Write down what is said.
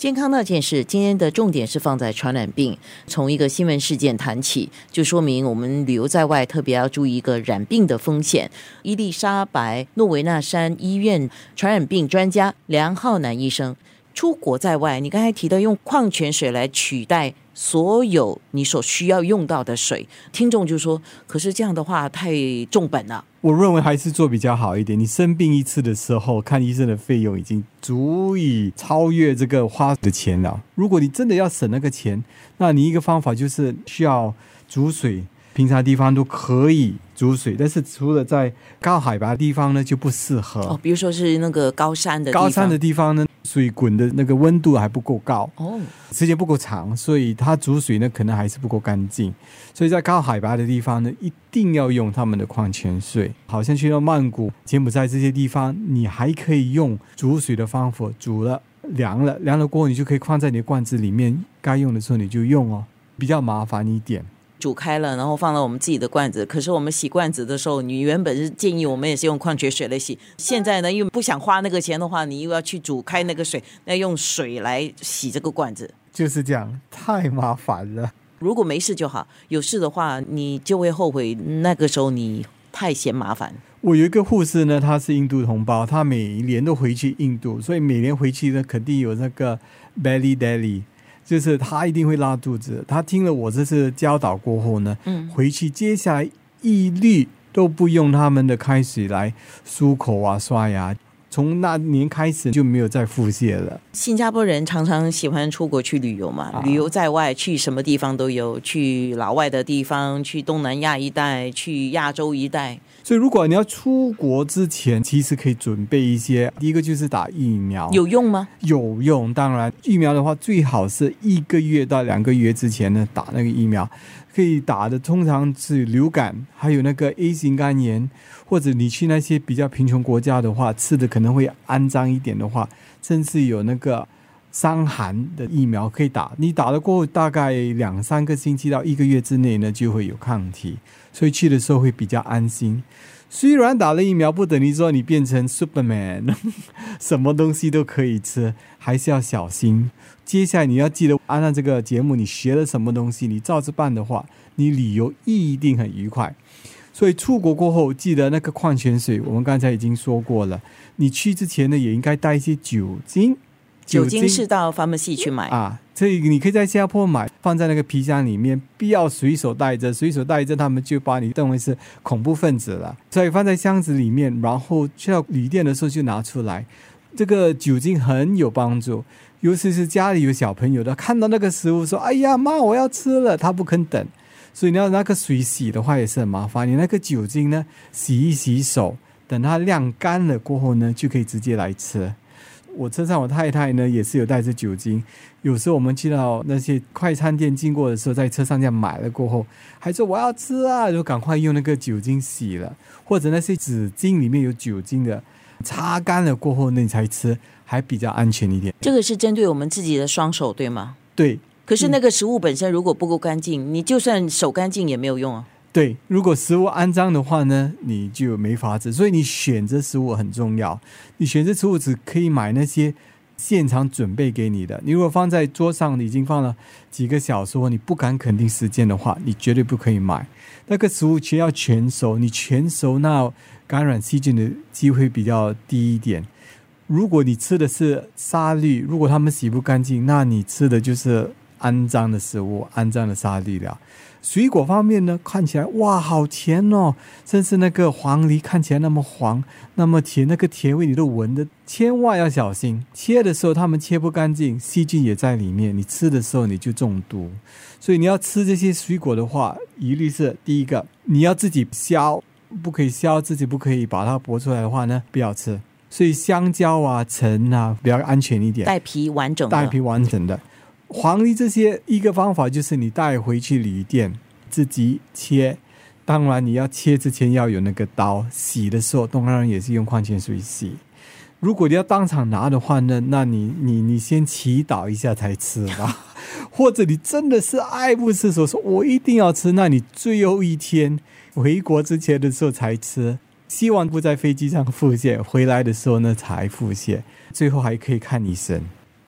健康那件事，今天的重点是放在传染病。从一个新闻事件谈起，就说明我们旅游在外特别要注意一个染病的风险。伊丽莎白诺维纳山医院传染病专家梁浩南医生，出国在外，你刚才提到用矿泉水来取代。所有你所需要用到的水，听众就说：“可是这样的话太重本了。”我认为还是做比较好一点。你生病一次的时候，看医生的费用已经足以超越这个花的钱了。如果你真的要省那个钱，那你一个方法就是需要煮水。平常地方都可以煮水，但是除了在高海拔地方呢，就不适合。哦，比如说是那个高山的高山的地方呢，水滚的那个温度还不够高哦，时间不够长，所以它煮水呢可能还是不够干净。所以在高海拔的地方呢，一定要用他们的矿泉水。好像去到曼谷、柬埔寨这些地方，你还可以用煮水的方法煮了凉了，凉了过后你就可以放在你的罐子里面，该用的时候你就用哦，比较麻烦一点。煮开了，然后放到我们自己的罐子。可是我们洗罐子的时候，你原本是建议我们也是用矿泉水来洗。现在呢，又不想花那个钱的话，你又要去煮开那个水，那用水来洗这个罐子。就是这样，太麻烦了。如果没事就好，有事的话你就会后悔。那个时候你太嫌麻烦。我有一个护士呢，他是印度同胞，他每年都回去印度，所以每年回去呢，肯定有那个 belly daily。就是他一定会拉肚子。他听了我这次教导过后呢，嗯，回去接下来一律都不用他们的开水来漱口啊、刷牙。从那年开始就没有再腹泻了。新加坡人常常喜欢出国去旅游嘛，旅游在外，去什么地方都有，去老外的地方，去东南亚一带，去亚洲一带。所以如果你要出国之前，其实可以准备一些。第一个就是打疫苗，有用吗？有用，当然疫苗的话，最好是一个月到两个月之前呢打那个疫苗。可以打的通常是流感，还有那个 A 型肝炎，或者你去那些比较贫穷国家的话，吃的可能会肮脏一点的话，甚至有那个伤寒的疫苗可以打。你打了过后，大概两三个星期到一个月之内呢，就会有抗体，所以去的时候会比较安心。虽然打了疫苗，不等于说你变成 Superman，什么东西都可以吃，还是要小心。接下来你要记得按照这个节目，你学了什么东西，你照着办的话，你旅游一定很愉快。所以出国过后，记得那个矿泉水，我们刚才已经说过了。你去之前呢，也应该带一些酒精。酒精是到 pharmacy 去买啊，所以你可以在新加坡买，放在那个皮箱里面，必要随手带着，随手带着，他们就把你认为是恐怖分子了。所以放在箱子里面，然后去到旅店的时候就拿出来。这个酒精很有帮助，尤其是家里有小朋友的，看到那个食物说：“哎呀妈，我要吃了！”他不肯等，所以你要那个水洗的话也是很麻烦。你那个酒精呢，洗一洗手，等它晾干了过后呢，就可以直接来吃。我车上我太太呢也是有带着酒精，有时候我们去到那些快餐店经过的时候，在车上这样买了过后，还说我要吃啊，就赶快用那个酒精洗了，或者那些纸巾里面有酒精的，擦干了过后那你才吃，还比较安全一点。这个是针对我们自己的双手对吗？对。可是那个食物本身如果不够干净，你就算手干净也没有用啊。对，如果食物肮脏的话呢，你就没法子。所以你选择食物很重要。你选择食物只可以买那些现场准备给你的。你如果放在桌上已经放了几个小时，你不敢肯定时间的话，你绝对不可以买。那个食物全要全熟，你全熟那感染细菌的机会比较低一点。如果你吃的是沙律，如果他们洗不干净，那你吃的就是肮脏的食物，肮脏的沙律了。水果方面呢，看起来哇，好甜哦！甚至那个黄梨看起来那么黄，那么甜，那个甜味你都闻的，千万要小心。切的时候他们切不干净，细菌也在里面，你吃的时候你就中毒。所以你要吃这些水果的话，一律是第一个，你要自己削，不可以削，自己不可以把它剥出来的话呢，不要吃。所以香蕉啊、橙啊，比较安全一点，带皮完整，带皮完整的。黄梨这些一个方法就是你带回去旅店自己切，当然你要切之前要有那个刀，洗的时候东方人也是用矿泉水洗。如果你要当场拿的话呢，那你你你先祈祷一下才吃吧。或者你真的是爱不释手，说我一定要吃，那你最后一天回国之前的时候才吃，希望不在飞机上腹泻，回来的时候呢才腹泻，最后还可以看医生。